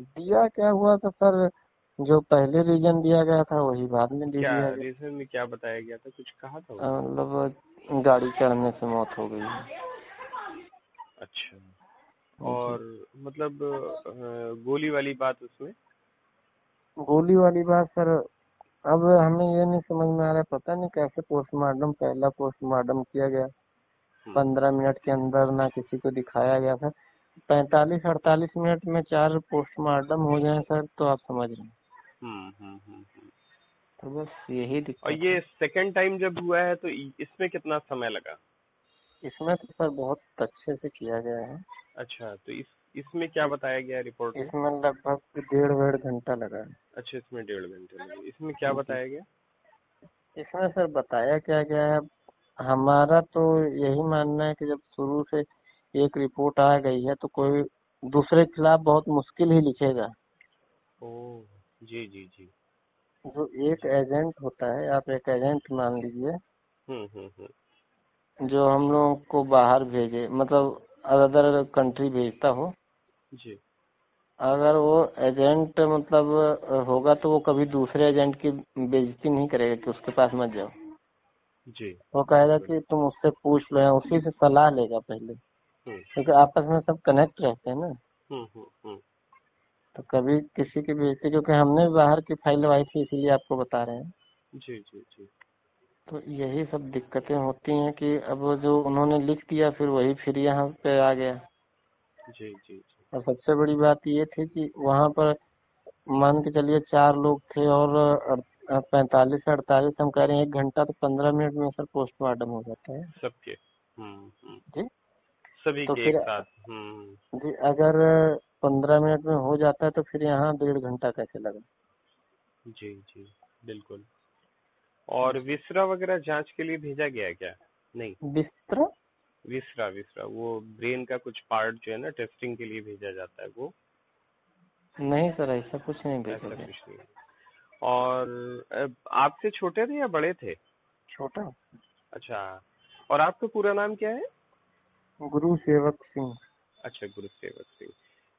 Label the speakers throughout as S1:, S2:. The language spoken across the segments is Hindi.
S1: दिया क्या हुआ था सर? जो पहले रीजन दिया गया था वही बाद में दे दिया गया।
S2: रीजन में क्या बताया गया था? कुछ कहा था
S1: मतलब गाड़ी चढ़ने से मौत हो गई। है
S2: अच्छा और मतलब गोली वाली बात उसमें?
S1: गोली वाली बात सर अब हमें ये नहीं समझ में आ रहा है पता नहीं कैसे पोस्टमार्टम पहला पोस्टमार्टम किया गया।
S2: हम्म,
S1: पंद्रह मिनट के अंदर ना किसी को दिखाया गया था। पैंतालीस अड़तालीस मिनट में चार पोस्टमार्टम हो जाए सर तो आप समझ रहे हैं।
S2: हम्म हम्म हम्म।
S1: तो बस यही दिक्कत
S2: और ये सेकंड टाइम जब हुआ है तो इसमें कितना समय लगा?
S1: इसमें तो सर बहुत अच्छे से किया गया है।
S2: अच्छा तो इस इसमें क्या बताया गया रिपोर्ट में?
S1: इसमें लगभग डेढ़ डेढ़ घंटा लगा है।
S2: अच्छा इसमें डेढ़ घंटे लगे। इसमें क्या बताया गया?
S1: इसमें सर बताया क्या गया है हमारा तो यही मानना है कि जब शुरू से एक रिपोर्ट आ गई है तो कोई दूसरे के खिलाफ बहुत मुश्किल ही लिखेगा।
S2: ओ जी जी जी।
S1: जो एक एजेंट होता है आप एक एजेंट मान लीजिए।
S2: हम्म हम्म हम्म।
S1: जो हम लोगों को बाहर भेजे मतलब अदर कंट्री भेजता हो।
S2: जी।
S1: अगर वो एजेंट मतलब होगा तो वो कभी दूसरे एजेंट की बेइज्जती नहीं करेगा कि उसके पास मत जाओ।
S2: जी।
S1: वो कहेगा कि तुम उससे पूछ लो या उसी से सलाह लेगा पहले। क्योंकि आपस में सब कनेक्ट रहते हैं ना।
S2: हम्म हम्म हम्म।
S1: तो कभी किसी की बेइज्जती क्योंकि हमने बाहर की फ़ाइल लगाई थी इसीलिए आपको बता रहे हैं।
S2: जी जी जी।
S1: तो यही सब दिक्कतें होती हैं कि अब जो उन्होंने लिख दिया फिर वही फिर यहाँ पे आ गया।
S2: जी जी जी।
S1: और सबसे बड़ी बात ये थी कि वहाँ पर मान के चलिए चार लोग थे और पैंतालीस से अड़तालीस हम कह रहे हैं एक घंटा तो पंद्रह मिनट में सर पोस्टमार्टम हो जाता है।
S2: सबके। हम्म हम्म।
S1: जी?
S2: सभी
S1: तो
S2: के
S1: फिर-
S2: एक साथ हम्म।
S1: जी अगर पंद्रह मिनट में हो जाता है तो फिर यहाँ डेढ़ घंटा कैसे लगा?
S2: जी जी बिल्कुल। और विसरा वगैरह जाँच के लिए भेजा गया क्या? नहीं।
S1: बिस्तरा
S2: विसरा विसरा वो ब्रेन का कुछ पार्ट जो है ना टेस्टिंग के लिए भेजा जाता है वो?
S1: नहीं सर ऐसा कुछ नहीं भेजा
S2: कुछ नहीं। और आपसे छोटे थे या बड़े थे?
S1: छोटा।
S2: अच्छा और आपका पूरा नाम क्या है?
S1: गुरु सेवक सिंह।
S2: अच्छा गुरु सेवक सिंह।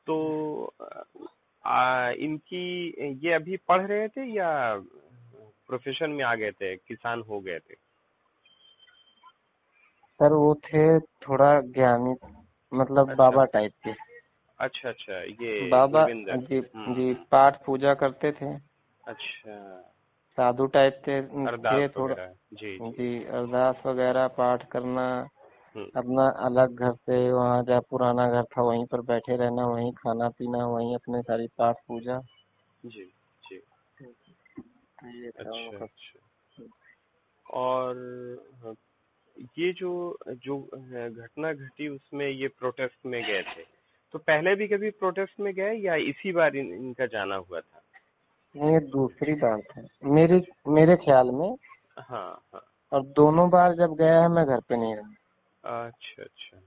S2: तो आ, इनकी ये अभी पढ़ रहे थे या प्रोफेशन में आ गए थे? किसान हो गए थे?
S1: सर वो थे थोड़ा ज्ञानी मतलब
S2: अच्छा।
S1: बाबा टाइप के।
S2: अच्छा अच्छा ये
S1: बाबा जी
S2: हम्म,
S1: जी पाठ पूजा करते थे।
S2: अच्छा।
S1: साधु टाइप थे थे थोड़ा।
S2: जी जी।
S1: जी अरदास वगैरह पाठ करना अपना अलग घर से वहाँ जहाँ पुराना घर था वहीं पर बैठे रहना वहीं खाना पीना वहीं अपने सारी पाठ पूजा।
S2: जी जी।
S1: ये था
S2: अच्छा अच्छा। और हाँ, ये जो जो घटना घटी उसमें ये प्रोटेस्ट में गए थे तो पहले भी कभी प्रोटेस्ट में गए या इसी बार इन, इनका जाना हुआ था?
S1: ये दूसरी बात है मेरे मेरे ख्याल में
S2: हाँ हाँ।
S1: और दोनों बार जब गया है मैं घर पे नहीं रहा।
S2: अच्छा अच्छा।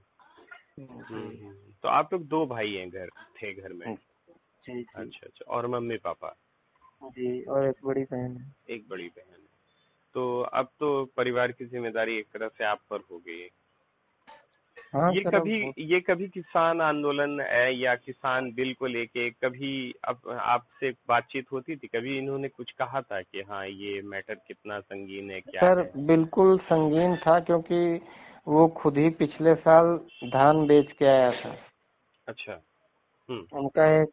S2: हम्म, हम्म। तो आप लोग दो भाई हैं घर थे घर में?
S1: जी जी।
S2: अच्छा अच्छा। और मम्मी पापा?
S1: जी और एक बड़ी बहन है।
S2: एक बड़ी बहन है। तो अब तो परिवार की ज़िम्मेदारी एक तरह से आप पर हो गई है।
S1: हाँ
S2: ये कभी ये कभी किसान आंदोलन है या किसान बिल को लेके कभी अब आपसे बातचीत होती थी? कभी इन्होंने कुछ कहा था कि हाँ ये मैटर कितना संगीन है क्या
S1: सर
S2: है?
S1: बिल्कुल संगीन था क्योंकि वो खुद ही पिछले साल धान बेच के आया था।
S2: अच्छा। हम्म।
S1: उनका एक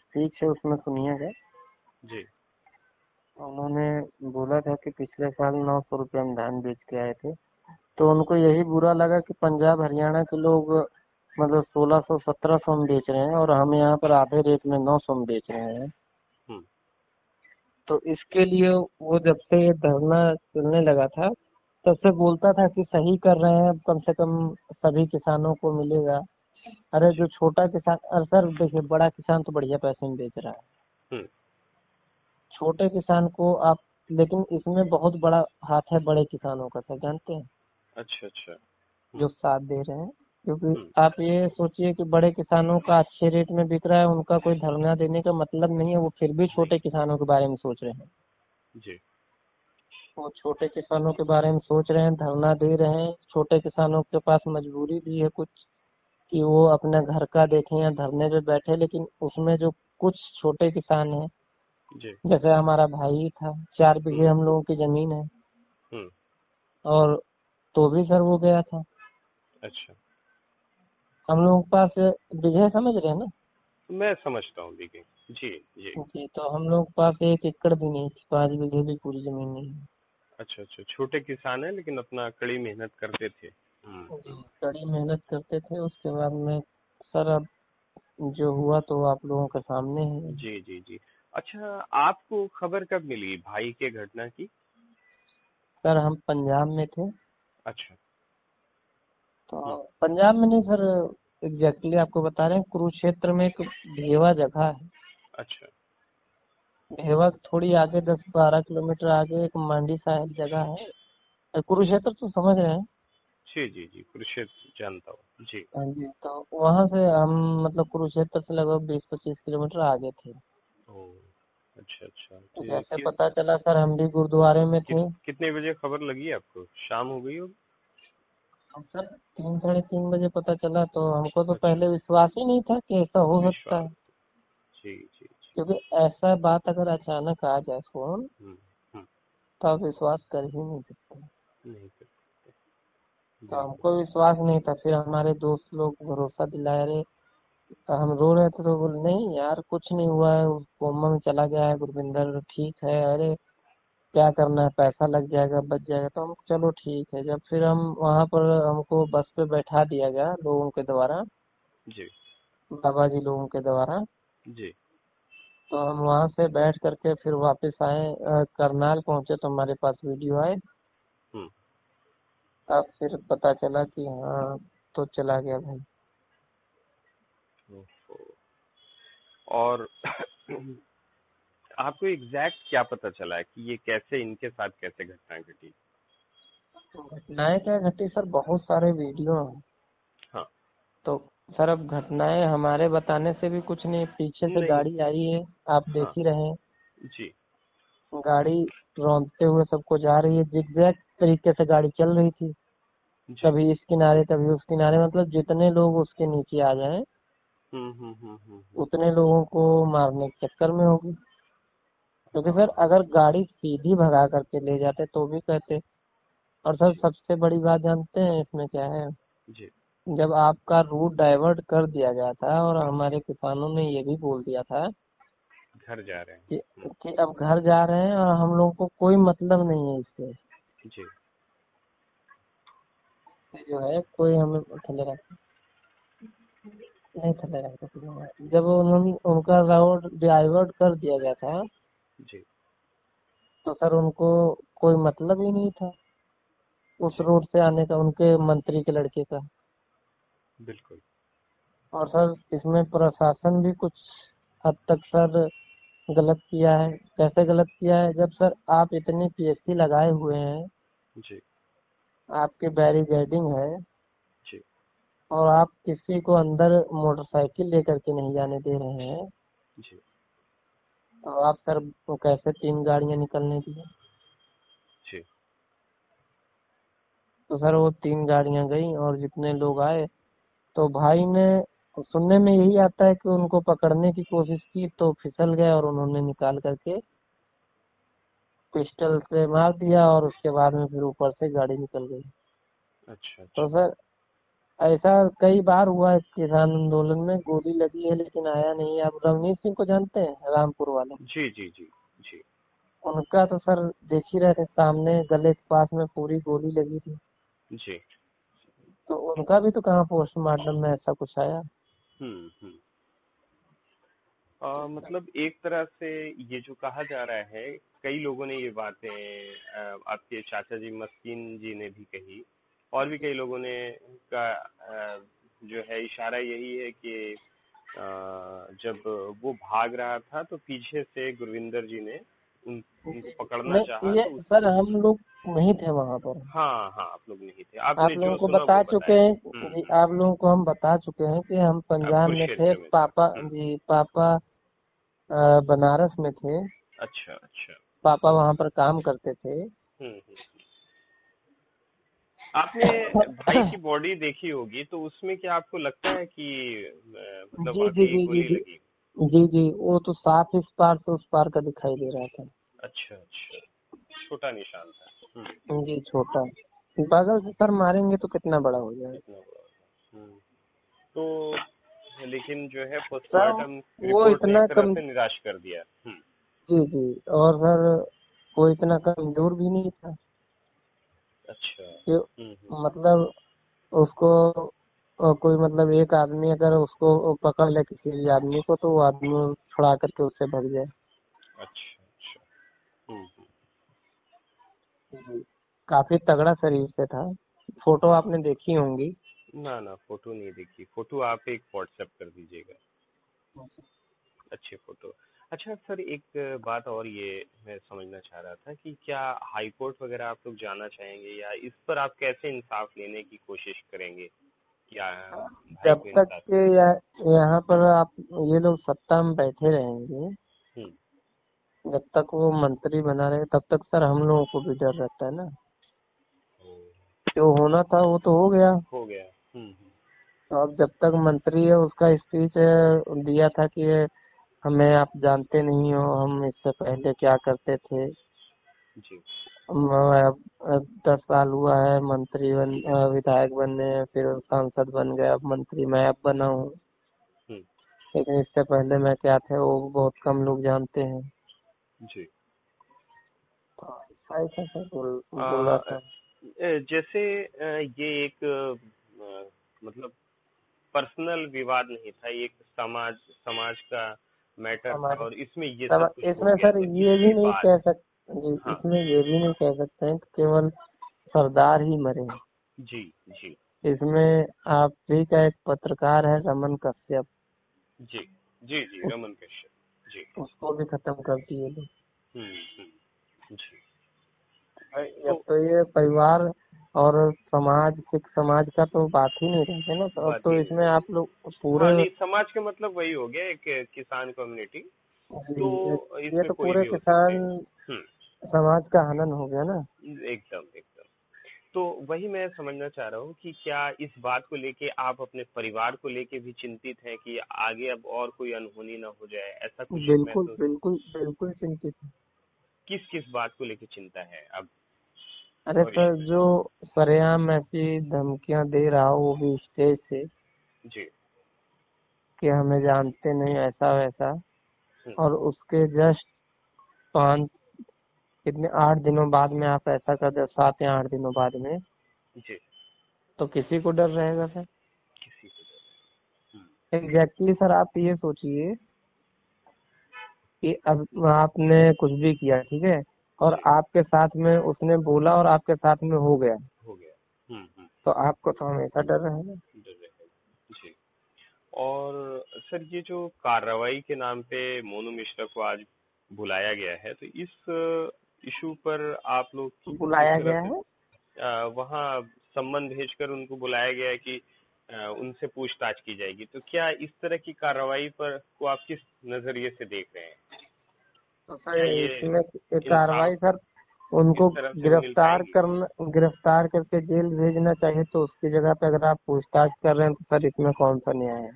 S1: स्पीच है उसमें सुनिएगा
S2: जी।
S1: उन्होंने बोला था कि पिछले साल नौ सौ रुपये में धान बेच के आए थे। तो उनको यही बुरा लगा कि पंजाब हरियाणा के लोग मतलब सोलह सौ सत्रह सौ में बेच रहे हैं और हम यहाँ पर आधे रेट में नौ सौ में बेच रहे हैं।
S2: हम्म।
S1: तो इसके लिए वो जब से ये धरना चलने लगा था तब से बोलता था कि सही कर रहे हैं कम से कम सभी किसानों को मिलेगा। अरे जो छोटा किसान अरे सर देखिए बड़ा किसान तो बढ़िया पैसे में बेच रहा है।
S2: हम्म।
S1: छोटे किसान को आप लेकिन इसमें बहुत बड़ा हाथ है बड़े किसानों का सर जानते हैं?
S2: अच्छा अच्छा।
S1: जो साथ दे रहे हैं क्योंकि
S2: हम्म।
S1: आप ये सोचिए कि बड़े किसानों का अच्छे रेट में बिक रहा है उनका कोई धरना देने का मतलब नहीं है वो फिर भी छोटे किसानों के बारे में सोच रहे हैं।
S2: जी।
S1: वो छोटे किसानों के बारे में सोच रहे हैं धरना दे रहे हैं। छोटे किसानों के पास मजबूरी भी है कुछ कि वो अपने घर का देखें या धरने पे बैठे लेकिन उसमें जो कुछ छोटे किसान हैं जैसे हमारा भाई था चार बीघे हम लोगों की ज़मीन है।
S2: हम्म।
S1: और तो भी सर वो गया था।
S2: अच्छा।
S1: हम लोगों के पास बीघे समझ रहे हैं ना?
S2: मैं समझता हूँ बीघे। जी जी।
S1: जी तो हम लोग पास एक एकड़ भी नहीं थी पाँच बीघे भी पूरी ज़मीन नहीं है।
S2: अच्छा अच्छा। छोटे किसान है लेकिन अपना कड़ी मेहनत करते थे। हम्म।
S1: कड़ी मेहनत करते थे। उसके बाद में सर अब जो हुआ तो आप लोगों के सामने है।
S2: जी जी जी। अच्छा आपको खबर कब मिली भाई के घटना की?
S1: सर हम पंजाब में थे।
S2: अच्छा।
S1: तो पंजाब में नहीं सर एग्जैक्टली आपको बता रहे हैं कुरुक्षेत्र में एक भेवा जगह है।
S2: अच्छा।
S1: के थोड़ी आगे दस बारह किलोमीटर आगे एक मंडी साहिब जगह है। कुरुक्षेत्र तो समझ रहे हैं?
S2: जी जी जी कुरुक्षेत्र जानता हूँ। जी।
S1: हाँ जी तो वहाँ से हम मतलब कुरुक्षेत्र से लगभग बीस पच्चीस किलोमीटर आगे थे।
S2: ओ अच्छा अच्छा।
S1: तो
S2: तो
S1: जैसे
S2: कि-
S1: पता चला सर हम भी गुरुद्वारे में थे।
S2: कि- कितने बजे खबर लगी आपको? शाम हो गई होगी?
S1: सर तीन साढ़े तीन बजे पता चला तो हमको तो पहले विश्वास ही नहीं था कि ऐसा हो सकता है।
S2: जी जी जी।
S1: क्योंकि ऐसा बात अगर अचानक आ जाए फ़ोन
S2: हम्म हम्म।
S1: तो आप विश्वास कर ही नहीं सकते। तो हमको विश्वास नहीं था फिर हमारे दोस्त लोग भरोसा दिलाए रहे हम रो रहे थे तो बोले नहीं यार कुछ नहीं हुआ है कोमा में चला गया है गुरविंदर ठीक है अरे क्या करना है पैसा लग जाएगा बच जाएगा। तो हम चलो ठीक है। जब फिर हम वहाँ पर हमको बस पे बैठा दिया गया लोगों के द्वारा
S2: जी।
S1: बाबा जी लोगों के द्वारा
S2: जी।
S1: तो हम वहाँ से बैठ करके फिर वापस आए करनाल पहुँचे तो हमारे पास वीडियो आए।
S2: हम्म।
S1: तब फिर पता चला कि हाँ तो चला गया भाई।
S2: और आपको एग्जैक्ट क्या पता चला है कि ये कैसे इनके साथ कैसे घटनाएँ घटी?
S1: घटनाएँ क्या घटी सर? बहुत सारे वीडियो हैं।
S2: हाँ।
S1: तो सर अब घटनाएँ हमारे बताने से भी कुछ नहीं पीछे से
S2: नहीं।
S1: गाड़ी आई है आप देख
S2: हाँ।
S1: ही रहे हैं।
S2: जी।
S1: गाड़ी रौंदते हुए सबको जा रही है जिगजैग तरीके से गाड़ी चल रही थी। कभी इस किनारे कभी उस किनारे मतलब जितने लोग उसके नीचे आ जाएँ
S2: हम्म हम्म हम्म।
S1: उतने लोगों को मारने के चक्कर में होगी। क्योंकि तो सर अगर गाड़ी सीधी भगा करके ले जाते तो भी कहते। और सर सबसे बड़ी बात जानते हैं इसमें क्या है?
S2: जी।
S1: जब आपका रूट डाइवर्ट कर दिया गया था और हमारे किसानों ने ये भी बोल दिया था
S2: घर जा रहे हैं।
S1: कि, कि अब घर जा रहे हैं और हम लोगों को कोई मतलब नहीं है इससे।
S2: जी।
S1: जो है कोई हमें थले रख नहीं थले रख जब उन्होंने उनका रूट डाइवर्ट कर दिया गया था
S2: जी।
S1: तो सर उनको कोई मतलब ही नहीं था। उस रोड से आने का उनके मंत्री के लड़के का।
S2: बिल्कुल।
S1: और सर इसमें प्रशासन भी कुछ हद तक सर गलत किया है। कैसे गलत किया है? जब सर आप इतने पीएससी लगाए हुए हैं
S2: जी।
S1: आपके बैरिगेडिंग है
S2: जी।
S1: और आप किसी को अंदर मोटरसाइकिल लेकर के नहीं जाने दे रहे हैं
S2: जी।
S1: तो आप सर वो कैसे तीन गाड़ियाँ निकलने दी
S2: जी।
S1: तो सर वो तीन गाड़ियाँ गई और जितने लोग आए तो भाई ने सुनने में यही आता है कि उनको पकड़ने की कोशिश की तो फिसल गए और उन्होंने निकाल करके पिस्टल से मार दिया और उसके बाद में फिर ऊपर से गाड़ी निकल गई।
S2: अच्छा अच्छा।
S1: तो सर ऐसा कई बार हुआ है किसान आंदोलन में गोली लगी है लेकिन आया नहीं। आप रवनीत सिंह को जानते हैं? रामपुर वाले।
S2: जी जी जी जी।
S1: उनका तो सर देख ही रहे थे सामने गले के पास में पूरी गोली लगी थी।
S2: जी।
S1: तो उनका भी तो कहाँ पोस्टमार्टम में ऐसा कुछ आया?
S2: हम्म हम्म। आ, मतलब एक तरह से ये जो कहा जा रहा है कई लोगों ने ये बातें आपके चाचा जी मस्कीन जी ने भी कही और भी कई लोगों ने का अ, जो है इशारा यही है कि अ, जब वो भाग रहा था तो पीछे से गुरविंदर जी ने उन, उनको पकड़ना चाहा
S1: ये
S2: तो
S1: सर हम लोग नहीं थे वहाँ पर।
S2: हाँ हाँ आप लोग नहीं थे।
S1: आप
S2: आपने जो
S1: लोगों को बता चुके हैं
S2: हम्म,
S1: जी आप लोगों को हम बता चुके हैं कि हम पंजाब में थे पापा
S2: हम्म। जी।
S1: जी पापा बनारस में थे।
S2: अच्छा अच्छा।
S1: पापा वहाँ पर काम करते थे।
S2: हम्म। आपने भाई की बॉडी देखी होगी तो उसमें क्या आपको लगता है कि मतलब
S1: जी जी
S2: वाकई
S1: जी जी
S2: गोली
S1: जी जी वो तो साफ़ इस पार से उस पार का दिखाई दे रहा था।
S2: अच्छा अच्छा। छोटा निशान था। हम्म,
S1: जी छोटा। बगल से सर मारेंगे तो कितना बड़ा हो जाएगा।
S2: हम्म, तो लेकिन जो है पोस्टमार्टम
S1: वो इतना कम-
S2: निराश कर दिया। हम्म,
S1: जी जी और सर वो इतना कमज़ोर भी नहीं था।
S2: अच्छा।
S1: मतलब उसको कोई मतलब एक आदमी अगर उसको पकड़ ले किसी भी आदमी को तो वो आदमी छुड़ा करके उससे भग जाए।
S2: अच्छा अच्छा। हम्म,
S1: काफ़ी तगड़ा शरीर से था। फ़ोटो आपने देखी होंगी?
S2: ना ना फ़ोटो नहीं देखी। फ़ोटो आप एक व्हाट्सएप कर दीजिएगा। अच्छे फ़ोटो। अच्छा सर एक बात और ये मैं समझना चाह रहा था कि क्या हाई कोर्ट वगैरह आप लोग जाना चाहेंगे या इस पर आप कैसे इंसाफ लेने की कोशिश करेंगे? क्या भाई
S1: जब तक के यहाँ पर आप ये लोग सत्ता में बैठे रहेंगे
S2: हम्म,
S1: जब तक वो मंत्री बना रहे तब तक सर हम लोगों को भी डर रहता है ना। जो होना था वो तो हो गया।
S2: हो गया। हम्म, हम्म,
S1: तो अब जब तक मंत्री है उसका स्पीच दिया था कि हमें आप जानते नहीं हो हम इससे पहले क्या करते थे।
S2: जी।
S1: दस साल हुआ है मंत्री बन विधायक बनने फिर सांसद बन गए अब मंत्री मैं अब बना हूँ।
S2: हम्म,
S1: लेकिन इससे पहले मैं क्या थे वो बहुत कम लोग जानते हैं।
S2: जी।
S1: तो ऐसा सर बोल
S2: आ,
S1: बोला था।
S2: जैसे ये एक मतलब पर्सनल विवाद नहीं था ये एक समाज समाज का मैटर था और इसमें ये सब
S1: इसमें सर ये भी नहीं कह सकते
S2: हाँ।
S1: इसमें ये भी नहीं कह सकते हैं कि केवल सरदार ही मरे
S2: जी जी।
S1: इसमें आप भी का एक पत्रकार है रमन कश्यप?
S2: जी जी जी रमन कश्यप जी।
S1: उसको भी खत्म कर दिए लोग
S2: हम्म हम्म, जी।
S1: अब तो ये परिवार और समाज सिख समाज का तो बात ही नहीं रहते ना तो अब तो इसमें आप लोग
S2: हाँ,
S1: पूरे
S2: समाज के मतलब वही हो गया एक किसान कम्युनिटी तो
S1: ये तो पूरे
S2: हो है।
S1: किसान समाज का हनन हो गया ना।
S2: एकदम एकदम। तो वही मैं समझना चाह रहा हूँ कि क्या इस बात को लेके आप अपने परिवार को लेके भी चिंतित हैं कि आगे अब और कोई अनहोनी ना हो जाए? ऐसा कुछ
S1: बिल्कुल
S2: महसूस
S1: बिल्कुल बिल्कुल चिंतित
S2: किस किस बात को लेके चिंता है अब?
S1: अरे सर जो सरेआम ऐसी धमकियाँ दे रहा हो वो भी स्टेज से।
S2: जी।
S1: कि हमें जानते नहीं ऐसा वैसा
S2: हम्म,
S1: और उसके जस्ट पाँच कितने आठ दिनों बाद में आप ऐसा कर दो सात या आठ दिनों बाद में।
S2: जी।
S1: तो किसी को डर रहेगा सर?
S2: किसी को हम्म,
S1: एग्जैक्टली सर आप ये सोचिए कि अब आपने कुछ भी किया ठीक है? और आपके साथ में उसने बोला और आपके साथ में हो गया।
S2: हो गया। हम्म हम्म।
S1: तो आपको तो हमेशा डर रहेगा।
S2: डर रहेगा। जी। और सर ये जो कार्रवाई के नाम पे मोनू मिश्रा को आज बुलाया गया है तो इस इशू पर आप लोग की
S1: बुलाया गया है?
S2: वहाँ संबंध भेजकर उनको बुलाया गया है कि उनसे पूछताछ की जाएगी। तो क्या इस तरह की कार्रवाई पर को आप किस नज़रिए से देख रहे हैं?
S1: तो सर इसमें कार्रवाई सर उनको गिरफ़्तार करना गिरफ़्तार करके जेल भेजना चाहिए तो उसकी जगह पे अगर आप पूछताछ कर रहे हैं तो सर इसमें कौन सा न्याय है?